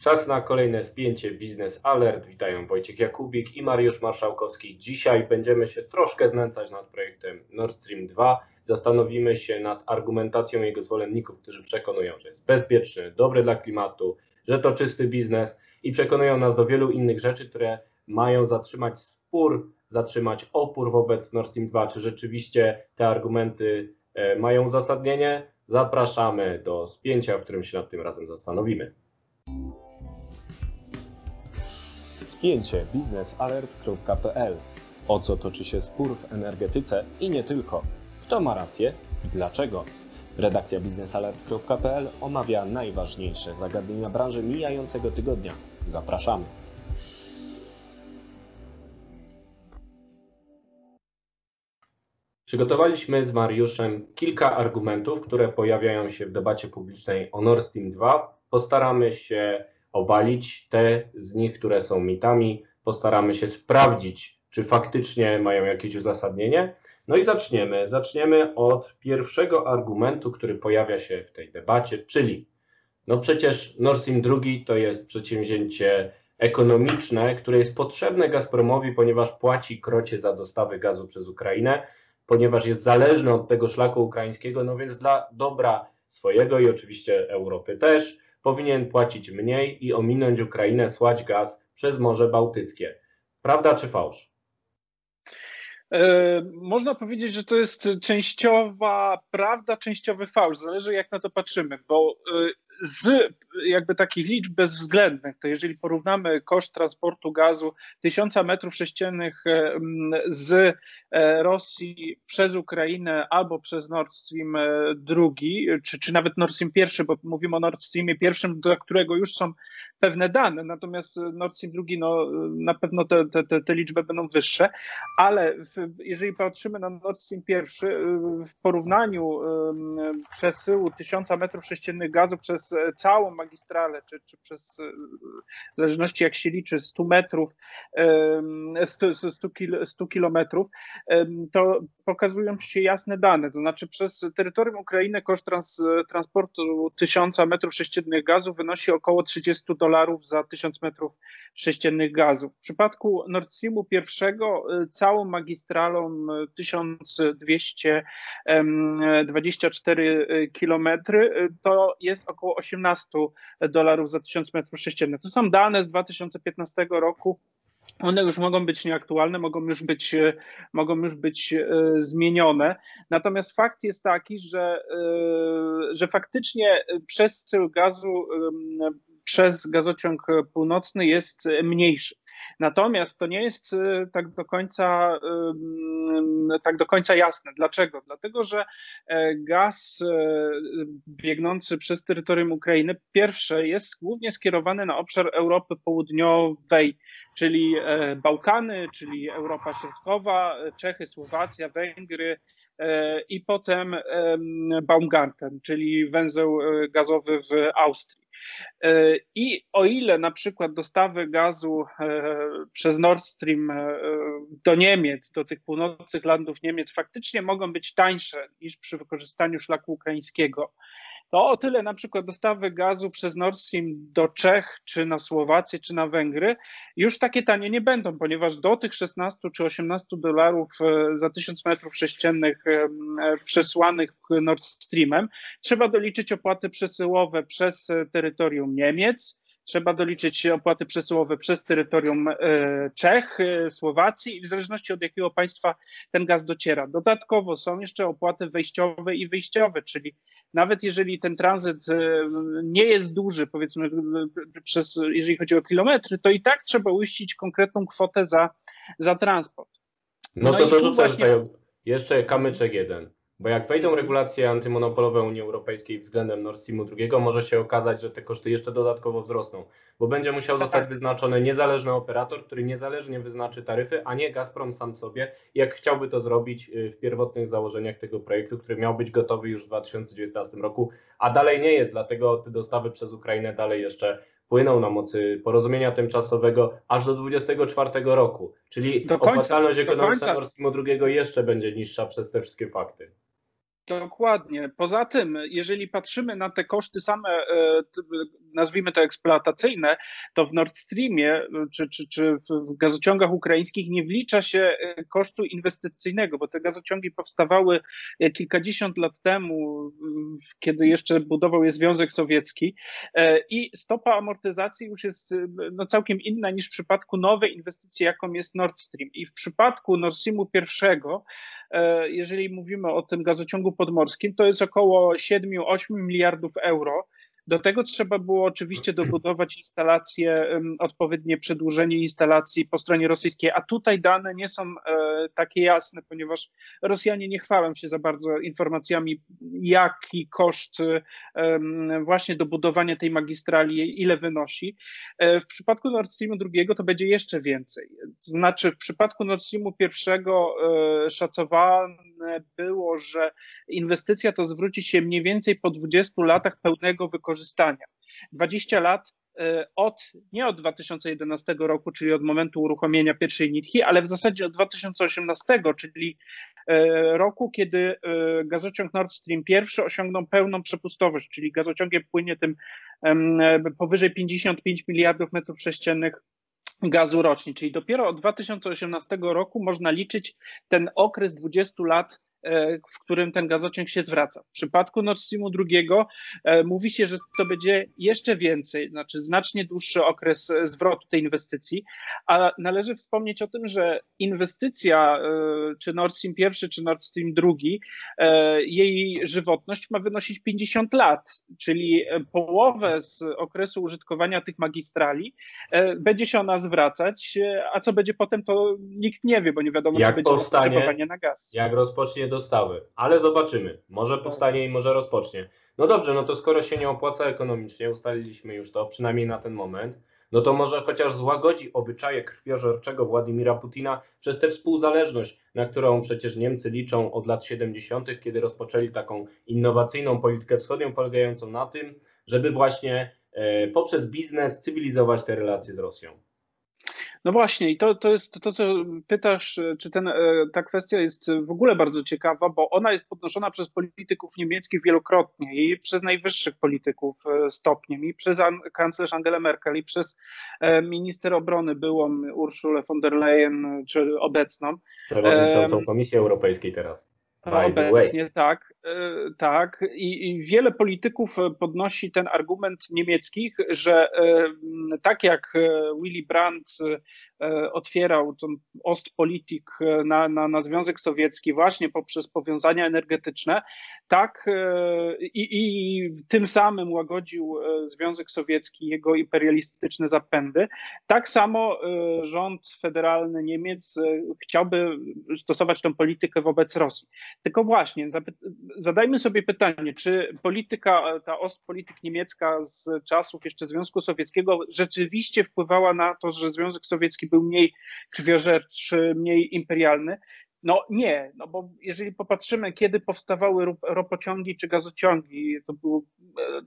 Czas na kolejne spięcie Biznes Alert. Witają Wojciech Jakubik i Mariusz Marszałkowski. Dzisiaj będziemy się troszkę znęcać nad projektem Nord Stream 2. Zastanowimy się nad argumentacją jego zwolenników, którzy przekonują, że jest bezpieczny, dobry dla klimatu, że to czysty biznes i przekonują nas do wielu innych rzeczy, które mają zatrzymać spór, zatrzymać opór wobec Nord Stream 2. Czy rzeczywiście te argumenty e, mają uzasadnienie? Zapraszamy do spięcia, w którym się nad tym razem zastanowimy. Spięcie biznesalert.pl O co toczy się spór w energetyce i nie tylko? Kto ma rację i dlaczego? Redakcja biznesalert.pl omawia najważniejsze zagadnienia branży mijającego tygodnia. Zapraszamy. Przygotowaliśmy z Mariuszem kilka argumentów, które pojawiają się w debacie publicznej o Nord Stream 2. Postaramy się obalić te z nich, które są mitami. Postaramy się sprawdzić, czy faktycznie mają jakieś uzasadnienie. No i zaczniemy. Zaczniemy od pierwszego argumentu, który pojawia się w tej debacie, czyli no przecież Nord Stream 2 to jest przedsięwzięcie ekonomiczne, które jest potrzebne Gazpromowi, ponieważ płaci krocie za dostawy gazu przez Ukrainę, ponieważ jest zależny od tego szlaku ukraińskiego, no więc dla dobra swojego i oczywiście Europy też powinien płacić mniej i ominąć Ukrainę, słać gaz przez Morze Bałtyckie. Prawda czy fałsz? E, można powiedzieć, że to jest częściowa prawda, częściowy fałsz. Zależy jak na to patrzymy, bo e, z jakby takich liczb bezwzględnych, to jeżeli porównamy koszt transportu gazu tysiąca metrów sześciennych e, z e, Rosji przez Ukrainę albo przez Nord Stream drugi, czy, czy nawet Nord Stream pierwszy, bo mówimy o Nord Streamie pierwszym, do którego już są pewne dane, natomiast Nord Stream drugi, no na pewno te, te, te liczby będą wyższe, ale w, jeżeli patrzymy na Nord Stream pierwszy, w porównaniu przesyłu tysiąca metrów sześciennych gazu przez całą magistralę, czy, czy przez, w zależności jak się liczy, 100 metrów, 100, 100, kil, 100 kilometrów, to pokazują się jasne dane. To znaczy przez terytorium Ukrainy koszt trans, transportu 1000 metrów sześciennych gazu wynosi około 30 dolarów za 1000 metrów sześciennych gazu. W przypadku Nord Streamu pierwszego całą magistralą 1224 kilometry to jest około 18 dolarów za 1000 metrów sześciennych. To są dane z 2015 roku. One już mogą być nieaktualne, mogą już być, mogą już być e, zmienione. Natomiast fakt jest taki, że, e, że faktycznie przesył gazu przez gazociąg północny jest mniejszy. Natomiast to nie jest y, tak do końca tak do końca jasne. Dlaczego? Dlatego, że e, gaz e, biegnący przez terytorium Ukrainy pierwsze jest głównie skierowany na obszar Europy Południowej, czyli e, Bałkany, czyli Europa Środkowa, Czechy, Słowacja, Węgry, i potem Baumgarten, czyli węzeł gazowy w Austrii. E, I o ile na przykład dostawy gazu e, przez Nord Stream e, do Niemiec, do tych północnych landów Niemiec faktycznie mogą być tańsze niż przy wykorzystaniu szlaku ukraińskiego, to o tyle na przykład dostawy gazu przez Nord Stream do Czech, czy na Słowację, czy na Węgry już takie tanie nie będą, ponieważ do tych 16 czy 18 dolarów e, za 1000 metrów sześciennych e, przesłanych Nord Streamem trzeba doliczyć opłaty przesyłowe przez terytorium Niemiec, trzeba doliczyć opłaty przesyłowe przez terytorium e, Czech, e, Słowacji i w zależności od jakiego państwa ten gaz dociera. Dodatkowo są jeszcze opłaty wejściowe i wyjściowe, czyli nawet jeżeli ten tranzyt e, nie jest duży, powiedzmy, przez, jeżeli chodzi o kilometry, to i tak trzeba uiścić konkretną kwotę za, za transport. No, no to dorzucę właśnie... jeszcze kamyczek jeden. Bo jak wejdą regulacje antymonopolowe Unii Europejskiej względem Nord Streamu 2, może się okazać, że te koszty jeszcze dodatkowo wzrosną, bo będzie musiał tak, zostać tak. wyznaczony niezależny operator, który niezależnie wyznaczy taryfy, a nie Gazprom sam sobie, jak chciałby to zrobić y, w pierwotnych założeniach tego projektu, który miał być gotowy już w 2019 roku, a dalej nie jest, dlatego te dostawy przez Ukrainę dalej jeszcze płyną na mocy porozumienia tymczasowego aż do 2024 roku. Czyli do końca, opłacalność ekonomiczna Nord Streamu 2 jeszcze będzie niższa przez te wszystkie fakty. Dokładnie. Poza tym, jeżeli patrzymy na te koszty same e, nazwijmy to eksploatacyjne, to w Nord Streamie czy, czy, czy w gazociągach ukraińskich nie wlicza się kosztu inwestycyjnego, bo te gazociągi powstawały kilkadziesiąt lat temu, kiedy jeszcze budował je Związek Sowiecki i stopa amortyzacji już jest no, całkiem inna niż w przypadku nowej inwestycji, jaką jest Nord Stream. I w przypadku Nord Streamu pierwszego, jeżeli mówimy o tym gazociągu podmorskim, to jest około 7-8 miliardów euro. Do tego trzeba było oczywiście dobudować instalacje, odpowiednie przedłużenie instalacji po stronie rosyjskiej, a tutaj dane nie są e, takie jasne, ponieważ Rosjanie nie chwalą się za bardzo informacjami, jaki koszt właśnie dobudowania tej magistrali, ile wynosi. E, w przypadku Nord Streamu drugiego to będzie jeszcze więcej. Znaczy w przypadku Nord Streamu pierwszego e, szacowane że inwestycja to zwróci się mniej więcej po 20 latach pełnego wykorzystania wykorzystania. 20 lat e, od, nie od 2011 roku, czyli od momentu uruchomienia pierwszej nitki, ale w zasadzie od 2018, czyli e, roku, kiedy e, gazociąg Nord Stream pierwszy osiągnął pełną przepustowość, czyli gazociągiem płynie tym powyżej 55 miliardów metrów sześciennych gazu rocznie, czyli dopiero od 2018 roku można liczyć ten okres 20 lat w którym ten gazociąg się zwraca. W przypadku Nord Streamu drugiego e, mówi się, że to będzie jeszcze więcej, znaczy znacznie dłuższy okres e, zwrotu tej inwestycji, a należy wspomnieć o tym, że inwestycja, czy Nord Stream pierwszy, czy Nord Stream drugi, jej żywotność ma wynosić 50 lat, czyli połowę z okresu użytkowania tych magistrali będzie się ona zwracać, a co będzie potem, to nikt nie wie, bo nie wiadomo, jak czy będzie powstanie, na gaz. Jak rozpocznie dostawy, ale zobaczymy. Może tak. powstanie i może rozpocznie. No dobrze, no to skoro się nie opłaca ekonomicznie, ustaliliśmy już to, przynajmniej na ten moment, no to może chociaż złagodzi obyczaje krwiożerczego Władimira Putina przez tę współzależność, na którą przecież Niemcy liczą od lat 70., kiedy rozpoczęli taką innowacyjną politykę wschodnią, polegającą na tym, żeby właśnie e, poprzez biznes cywilizować te relacje z Rosją. No właśnie, i to, to jest to, co pytasz, czy ten, e, ta kwestia jest w ogóle bardzo ciekawa, bo ona jest podnoszona przez polityków niemieckich wielokrotnie i przez najwyższych polityków e, stopniem, i przez kanclerz Angelę Merkel, i przez e, minister obrony byłą Urszulę von der Leyen, czy obecną. Przewodniczącą Komisji Europejskiej teraz. Obecnie tak, e, tak. I, I, wiele polityków podnosi ten argument niemieckich, że e, tak jak e, Willy Brandt otwierał tą Ostpolitik na, na, na Związek Sowiecki właśnie poprzez powiązania energetyczne, tak i, i tym samym łagodził Związek Sowiecki jego imperialistyczne zapędy, tak samo rząd federalny Niemiec chciałby stosować tę politykę wobec Rosji. Tylko właśnie, zadajmy sobie pytanie, czy polityka, ta ostpolityk niemiecka z czasów jeszcze Związku Sowieckiego rzeczywiście wpływała na to, że Związek Sowiecki był mniej krwiożerczy, mniej imperialny? No nie, no bo jeżeli popatrzymy, kiedy powstawały ropociągi czy gazociągi, to, był,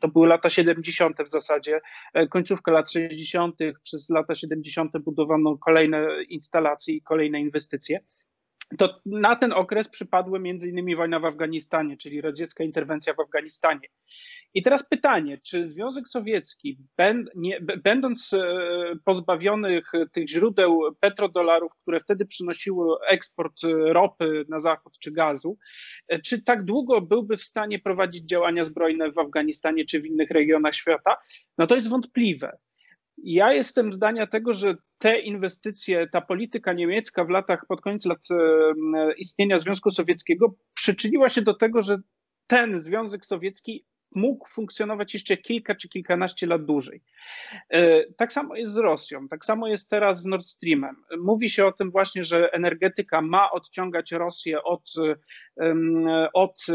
to były lata 70. w zasadzie, końcówka lat 60., przez lata 70. budowano kolejne instalacje i kolejne inwestycje to na ten okres przypadły między innymi wojna w Afganistanie, czyli radziecka interwencja w Afganistanie. I teraz pytanie, czy Związek Sowiecki, będąc e, pozbawionych tych źródeł petrodolarów, które wtedy przynosiły eksport ropy na zachód czy gazu, e, czy tak długo byłby w stanie prowadzić działania zbrojne w Afganistanie czy w innych regionach świata? No to jest wątpliwe. Ja jestem zdania tego, że te inwestycje, ta polityka niemiecka w latach, pod koniec lat e, istnienia Związku Sowieckiego przyczyniła się do tego, że ten Związek Sowiecki mógł funkcjonować jeszcze kilka czy kilkanaście lat dłużej. E, tak samo jest z Rosją, tak samo jest teraz z Nord Streamem. Mówi się o tym właśnie, że energetyka ma odciągać Rosję od, od,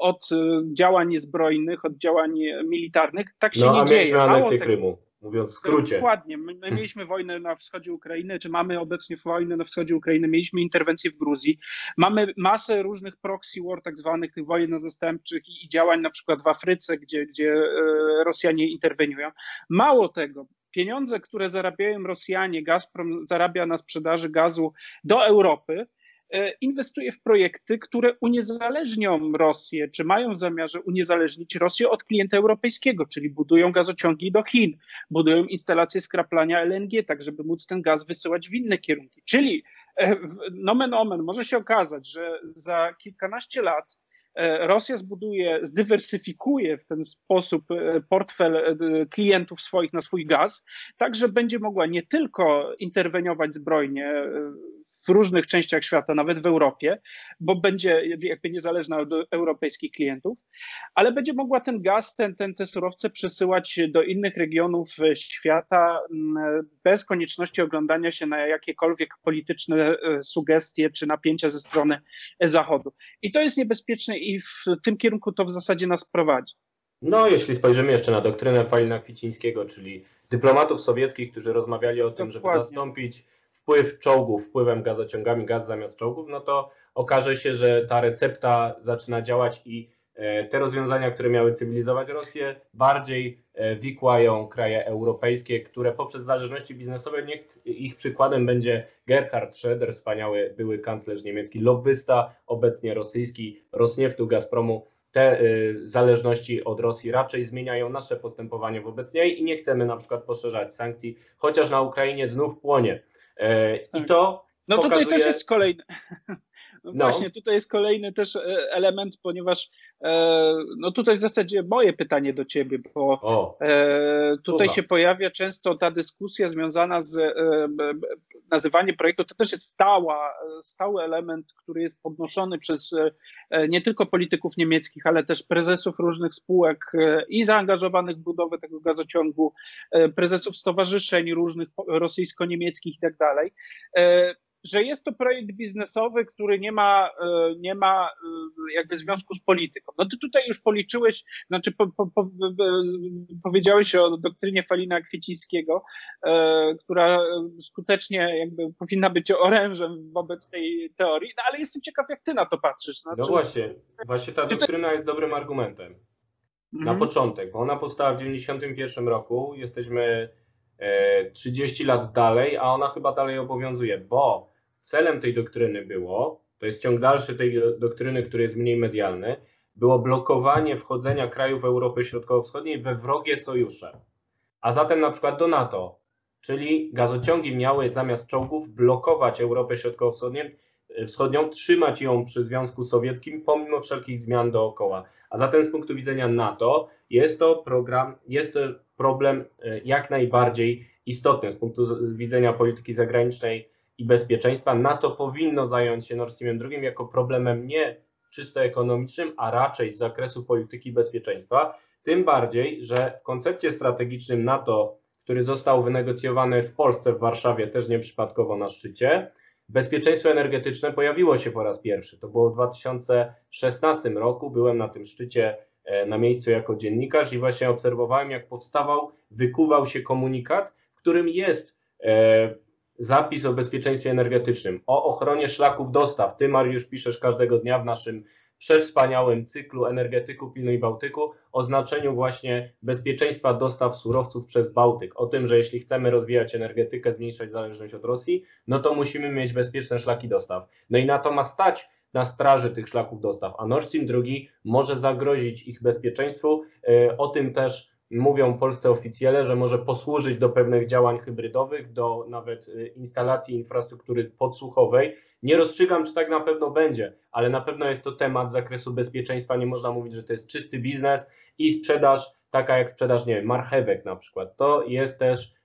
od działań zbrojnych, od działań militarnych. Tak się no, nie a dzieje. Mało Krymu mówiąc w skrócie. Dokładnie. My, my, mieliśmy wojnę na wschodzie Ukrainy, czy mamy obecnie wojnę na wschodzie Ukrainy, mieliśmy interwencję w Gruzji, mamy masę różnych proxy war, tak zwanych tych wojen zastępczych i, i działań na przykład w Afryce, gdzie, gdzie e, Rosjanie interweniują. Mało tego, pieniądze, które zarabiają Rosjanie, Gazprom zarabia na sprzedaży gazu do Europy, inwestuje w projekty, które uniezależnią Rosję, czy mają w zamiarze uniezależnić Rosję od klienta europejskiego, czyli budują gazociągi do Chin, budują instalacje skraplania LNG, tak żeby móc ten gaz wysyłać w inne kierunki. Czyli e, nomen omen może się okazać, że za kilkanaście lat E, Rosja zbuduje, zdywersyfikuje w ten sposób e, portfel e, klientów swoich na swój gaz, tak że będzie mogła nie tylko interweniować zbrojnie w różnych częściach świata, nawet w Europie, bo będzie jakby niezależna od europejskich klientów, ale będzie mogła ten gaz, ten, ten, te surowce przesyłać do innych regionów świata bez konieczności oglądania się na jakiekolwiek polityczne sugestie czy napięcia ze strony Zachodu. I to jest niebezpieczne i w tym kierunku to w zasadzie nas prowadzi. No, jeśli spojrzymy jeszcze na doktrynę Palina Kwicińskiego, czyli dyplomatów sowieckich, którzy rozmawiali o tym, Dokładnie. żeby zastąpić wpływ czołgów wpływem gazociągami, gaz zamiast czołgów, no to okaże się, że ta recepta zaczyna działać i te rozwiązania, które miały cywilizować Rosję, bardziej e, wikłają kraje europejskie, które poprzez zależności biznesowe, niech ich przykładem będzie Gerhard Schröder, wspaniały były kanclerz niemiecki, lobbysta, obecnie rosyjski, Rosnieftu, Gazpromu, te y, zależności od Rosji raczej zmieniają nasze postępowanie wobec niej i nie chcemy na przykład poszerzać sankcji, chociaż na Ukrainie znów płonie. E, I tak. to. No pokazuje... tutaj też jest kolejny. No, no, właśnie, tutaj jest kolejny też e, element, ponieważ e, no tutaj w zasadzie moje pytanie do ciebie, bo o, e, tutaj się pojawia często ta dyskusja związana z nazywaniem projektu, to też jest stała, stały element, który jest podnoszony przez nie tylko polityków niemieckich, ale też prezesów różnych spółek i zaangażowanych w budowę tego gazociągu, prezesów stowarzyszeń różnych rosyjsko-niemieckich i tak dalej że jest to projekt biznesowy, który nie ma, e, nie ma e, jakby związku z polityką. No ty tutaj już policzyłeś, znaczy po, po, po, powiedziałeś o doktrynie Falina Kwiecińskiego, e, która skutecznie jakby powinna być orężem wobec tej teorii, no ale jestem ciekaw, jak ty na to patrzysz. Znaczy, no właśnie, właśnie ta doktryna jest dobrym argumentem. Na mhm. początek, bo ona powstała w 1991 roku, jesteśmy 30 lat dalej, a ona chyba dalej obowiązuje, bo celem tej doktryny było, to jest ciąg dalszy tej doktryny, który jest mniej medialny, było blokowanie wchodzenia krajów Europy Środkowo-Wschodniej we wrogie sojusze. A zatem na przykład do NATO, czyli gazociągi miały zamiast czołgów blokować Europę Środkowo-Wschodnią, wschodnią, trzymać ją przy Związku Sowieckim pomimo wszelkich zmian dookoła. A zatem z punktu widzenia NATO jest to program, jest to problem e, jak najbardziej istotny z punktu widzenia polityki zagranicznej i bezpieczeństwa. NATO powinno zająć się Nord Streamem II jako problemem nie czysto ekonomicznym, a raczej z zakresu polityki bezpieczeństwa. Tym bardziej, że w koncepcie strategicznym NATO, który został wynegocjowany w Polsce, w Warszawie, też nieprzypadkowo na szczycie, bezpieczeństwo energetyczne pojawiło się po raz pierwszy. To było w 2016 roku. Byłem na tym szczycie e, na miejscu jako dziennikarz i właśnie obserwowałem, jak powstawał, wykuwał się komunikat, w którym jest e, zapis o bezpieczeństwie energetycznym, o ochronie szlaków dostaw. Ty, Mariusz, piszesz każdego dnia w naszym przewspaniałym cyklu Energetyku Pilnuj Bałtyku o znaczeniu właśnie bezpieczeństwa dostaw surowców przez Bałtyk. O tym, że jeśli chcemy rozwijać energetykę, zmniejszać zależność od Rosji, no to musimy mieć bezpieczne szlaki dostaw. No i na to ma stać na straży tych szlaków dostaw, a Nord Stream 2 może zagrozić ich bezpieczeństwu. E, o tym też mówią polscy oficjele, że może posłużyć do pewnych działań hybrydowych, do nawet y, instalacji infrastruktury podsłuchowej. Nie rozstrzygam, czy tak na pewno będzie, ale na pewno jest to temat z zakresu bezpieczeństwa. Nie można mówić, że to jest czysty biznes i sprzedaż, taka jak sprzedaż, nie wiem, marchewek na przykład. To jest też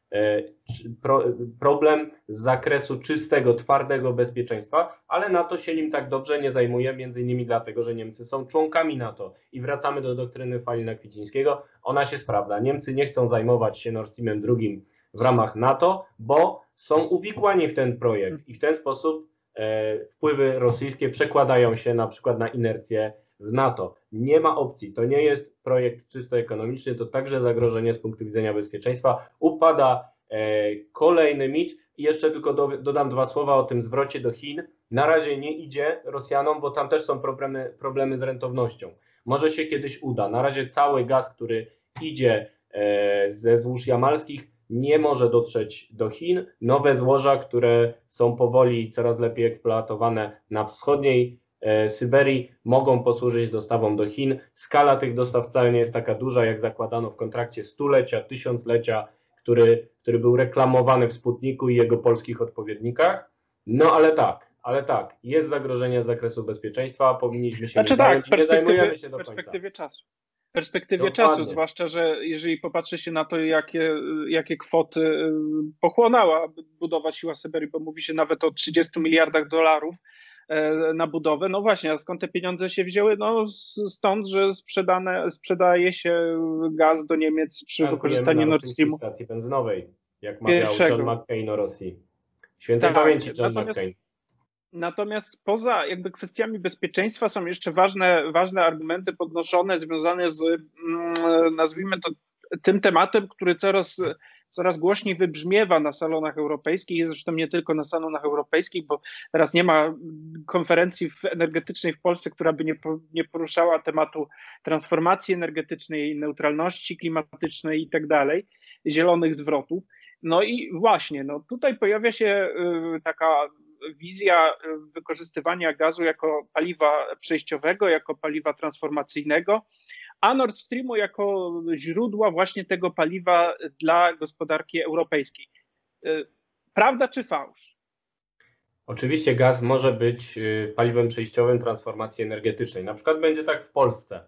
problem z zakresu czystego, twardego bezpieczeństwa, ale NATO się nim tak dobrze nie zajmuje, między innymi dlatego, że Niemcy są członkami NATO. I wracamy do doktryny Falina Kwicińskiego. Ona się sprawdza. Niemcy nie chcą zajmować się Nord Streamem drugim w ramach NATO, bo są uwikłani w ten projekt i w ten sposób e, wpływy rosyjskie przekładają się na przykład na inercję w NATO. Nie ma opcji. To nie jest projekt czysto ekonomiczny, to także zagrożenie z punktu widzenia bezpieczeństwa. Upada e, kolejny mit. I jeszcze tylko do, dodam dwa słowa o tym zwrocie do Chin. Na razie nie idzie Rosjanom, bo tam też są problemy, problemy z rentownością. Może się kiedyś uda. Na razie cały gaz, który idzie e, ze złóż jamalskich, nie może dotrzeć do Chin. Nowe złoża, które są powoli coraz lepiej eksploatowane na wschodniej Syberii, mogą posłużyć dostawom do Chin. Skala tych dostaw wcale nie jest taka duża, jak zakładano w kontrakcie stulecia, tysiąclecia, który, który był reklamowany w Sputniku i jego polskich odpowiednikach. No ale tak, ale tak, jest zagrożenie z zakresu bezpieczeństwa, powinniśmy się znaczy nie tak, zająć, nie zajmujemy się do w końca. perspektywie czasu. Perspektywie Dokładnie. czasu, zwłaszcza, że jeżeli popatrzy się na to, jakie, jakie kwoty y, pochłonęła budowa siła Syberii, bo mówi się nawet o 30 miliardach dolarów e, na budowę. No właśnie, a skąd te pieniądze się wzięły? No stąd, że sprzedane, sprzedaje się gaz do Niemiec przy Tankujemy wykorzystaniu Nord Streamu. stacji benzynowej, jak mawiał Pierwszego. John McCain o Rosji. Świętej Tak, pamięci John natomiast- McCain. Natomiast poza jakby kwestiami bezpieczeństwa są jeszcze ważne, ważne argumenty podnoszone związane z, mm, nazwijmy to, tym tematem, który coraz, coraz głośniej wybrzmiewa na salonach europejskich, jest zresztą nie tylko na salonach europejskich, bo teraz nie ma konferencji energetycznej w Polsce, która by nie, nie poruszała tematu transformacji energetycznej, neutralności klimatycznej i tak dalej, zielonych zwrotów. No i właśnie, no tutaj pojawia się y, taka wizja y, wykorzystywania gazu jako paliwa przejściowego, jako paliwa transformacyjnego, a Nord Streamu jako źródła właśnie tego paliwa dla gospodarki europejskiej. Y, Prawda czy fałsz? Oczywiście gaz może być y, paliwem przejściowym transformacji energetycznej. Na przykład będzie tak w Polsce,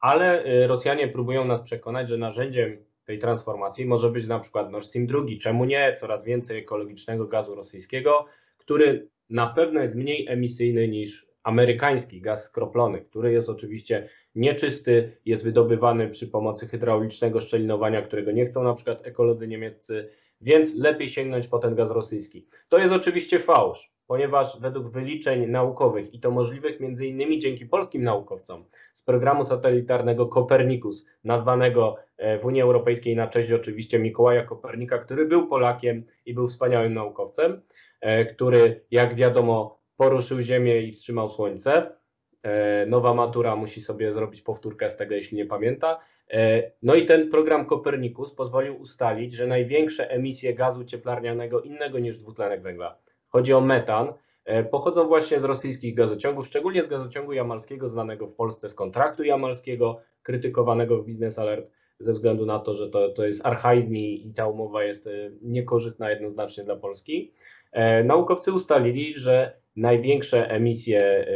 ale y, Rosjanie próbują nas przekonać, że narzędziem tej transformacji może być na przykład Nord Stream 2. Czemu nie? Coraz więcej ekologicznego gazu rosyjskiego, który na pewno jest mniej emisyjny niż amerykański gaz skroplony, który jest oczywiście nieczysty, jest wydobywany przy pomocy hydraulicznego szczelinowania, którego nie chcą na przykład ekolodzy niemieccy, więc lepiej sięgnąć po ten gaz rosyjski. To jest oczywiście fałsz, ponieważ według wyliczeń naukowych i to możliwych innymi dzięki polskim naukowcom z programu satelitarnego Kopernikus, nazwanego e, w Unii Europejskiej na cześć oczywiście Mikołaja Kopernika, który był Polakiem i był wspaniałym naukowcem, e, który jak wiadomo poruszył Ziemię i wstrzymał Słońce. E, Nowa matura musi sobie zrobić powtórkę z tego, jeśli nie pamięta. E, No i ten program Kopernikus pozwolił ustalić, że największe emisje gazu cieplarnianego innego niż dwutlenek węgla, chodzi o metan, e, pochodzą właśnie z rosyjskich gazociągów, szczególnie z gazociągu jamalskiego, znanego w Polsce z kontraktu jamalskiego, krytykowanego w Business Alert ze względu na to, że to, to jest archaizm i i ta umowa jest niekorzystna jednoznacznie dla Polski. Naukowcy ustalili, że największe emisje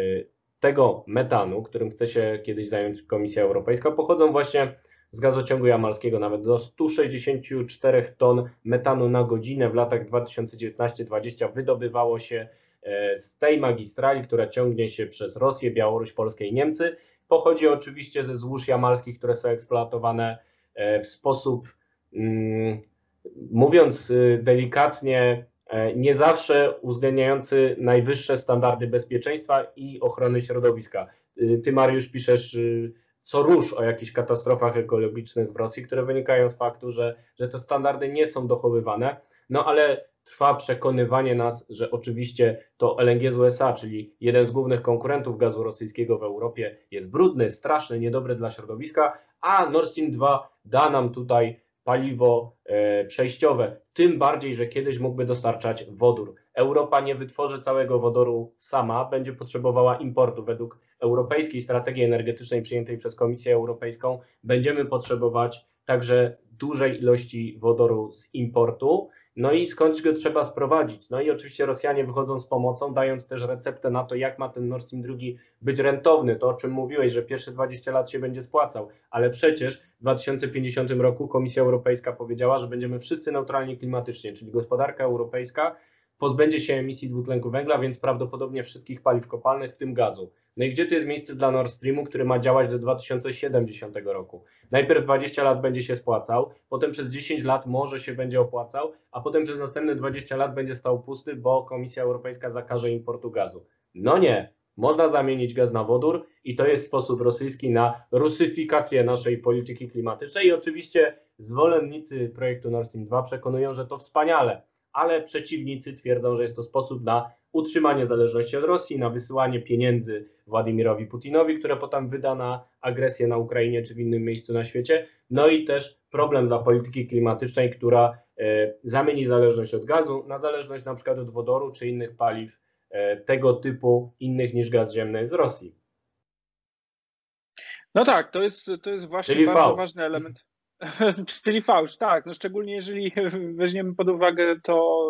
tego metanu, którym chce się kiedyś zająć Komisja Europejska, pochodzą właśnie z gazociągu jamalskiego. Nawet do 164 ton metanu na godzinę w latach 2019-2020 wydobywało się e, z tej magistrali, która ciągnie się przez Rosję, Białoruś, Polskę i Niemcy. Pochodzi oczywiście ze złóż jamalskich, które są eksploatowane e, w sposób, mm, mówiąc y, delikatnie, e, nie zawsze uwzględniający najwyższe standardy bezpieczeństwa i ochrony środowiska. Y, Ty, Mariusz, piszesz y, co róż o jakichś katastrofach ekologicznych w Rosji, które wynikają z faktu, że, że te standardy nie są dochowywane. No ale trwa przekonywanie nas, że oczywiście to LNG z USA, czyli jeden z głównych konkurentów gazu rosyjskiego w Europie, jest brudny, straszny, niedobry dla środowiska, a Nord Stream 2 da nam tutaj paliwo e, przejściowe, tym bardziej, że kiedyś mógłby dostarczać wodór. Europa nie wytworzy całego wodoru sama, będzie potrzebowała importu. Według europejskiej strategii energetycznej przyjętej przez Komisję Europejską będziemy potrzebować także dużej ilości wodoru z importu. No i skądś go trzeba sprowadzić. No i oczywiście Rosjanie wychodzą z pomocą, dając też receptę na to, jak ma ten Nord Stream 2 być rentowny. To o czym mówiłeś, że pierwsze 20 lat się będzie spłacał, ale przecież w 2050 roku Komisja Europejska powiedziała, że będziemy wszyscy neutralni klimatycznie, czyli gospodarka europejska pozbędzie się emisji dwutlenku węgla, więc prawdopodobnie wszystkich paliw kopalnych, w tym gazu. No i gdzie tu jest miejsce dla Nord Streamu, który ma działać do 2070 roku? Najpierw 20 lat będzie się spłacał, potem przez 10 lat może się będzie opłacał, a potem przez następne 20 lat będzie stał pusty, bo Komisja Europejska zakaże importu gazu. No nie, można zamienić gaz na wodór i to jest sposób rosyjski na rusyfikację naszej polityki klimatycznej i oczywiście zwolennicy projektu Nord Stream 2 przekonują, że to wspaniale, ale przeciwnicy twierdzą, że jest to sposób na utrzymanie zależności od Rosji, na wysyłanie pieniędzy Władimirowi Putinowi, które potem wyda na agresję na Ukrainie czy w innym miejscu na świecie. No i też problem dla polityki klimatycznej, która zamieni zależność od gazu na zależność na przykład od wodoru czy innych paliw tego typu, innych niż gaz ziemny z Rosji. No tak, to jest, to jest właśnie Czyli bardzo fałsz. ważny element. Czyli fałsz, tak. No szczególnie jeżeli weźmiemy pod uwagę to,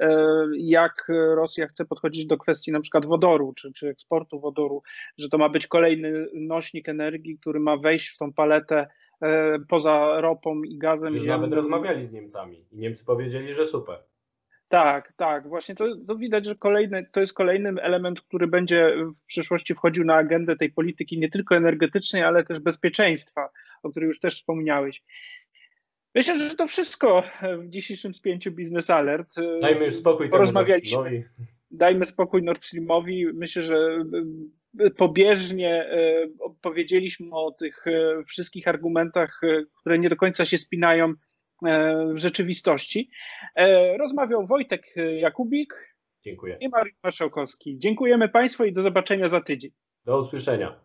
e, jak Rosja chce podchodzić do kwestii na przykład wodoru, czy, czy eksportu wodoru, że to ma być kolejny nośnik energii, który ma wejść w tą paletę e, poza ropą i gazem Już. Nawet rozmawiali z Niemcami i Niemcy powiedzieli, że super. Tak, tak. Właśnie to, to widać, że kolejny, to jest kolejny element, który będzie w przyszłości wchodził na agendę tej polityki nie tylko energetycznej, ale też bezpieczeństwa, o której już też wspomniałeś. Myślę, że to wszystko w dzisiejszym spięciu Business Alert. Dajmy już spokój Porozmawialiśmy. Dajmy spokój Nord Streamowi. Myślę, że pobieżnie e, powiedzieliśmy o tych e, wszystkich argumentach, e, które nie do końca się spinają w rzeczywistości. Rozmawiał Wojtek Jakubik Dziękuję. i Mariusz Marszałkowski. Dziękujemy Państwu i do zobaczenia za tydzień. Do usłyszenia.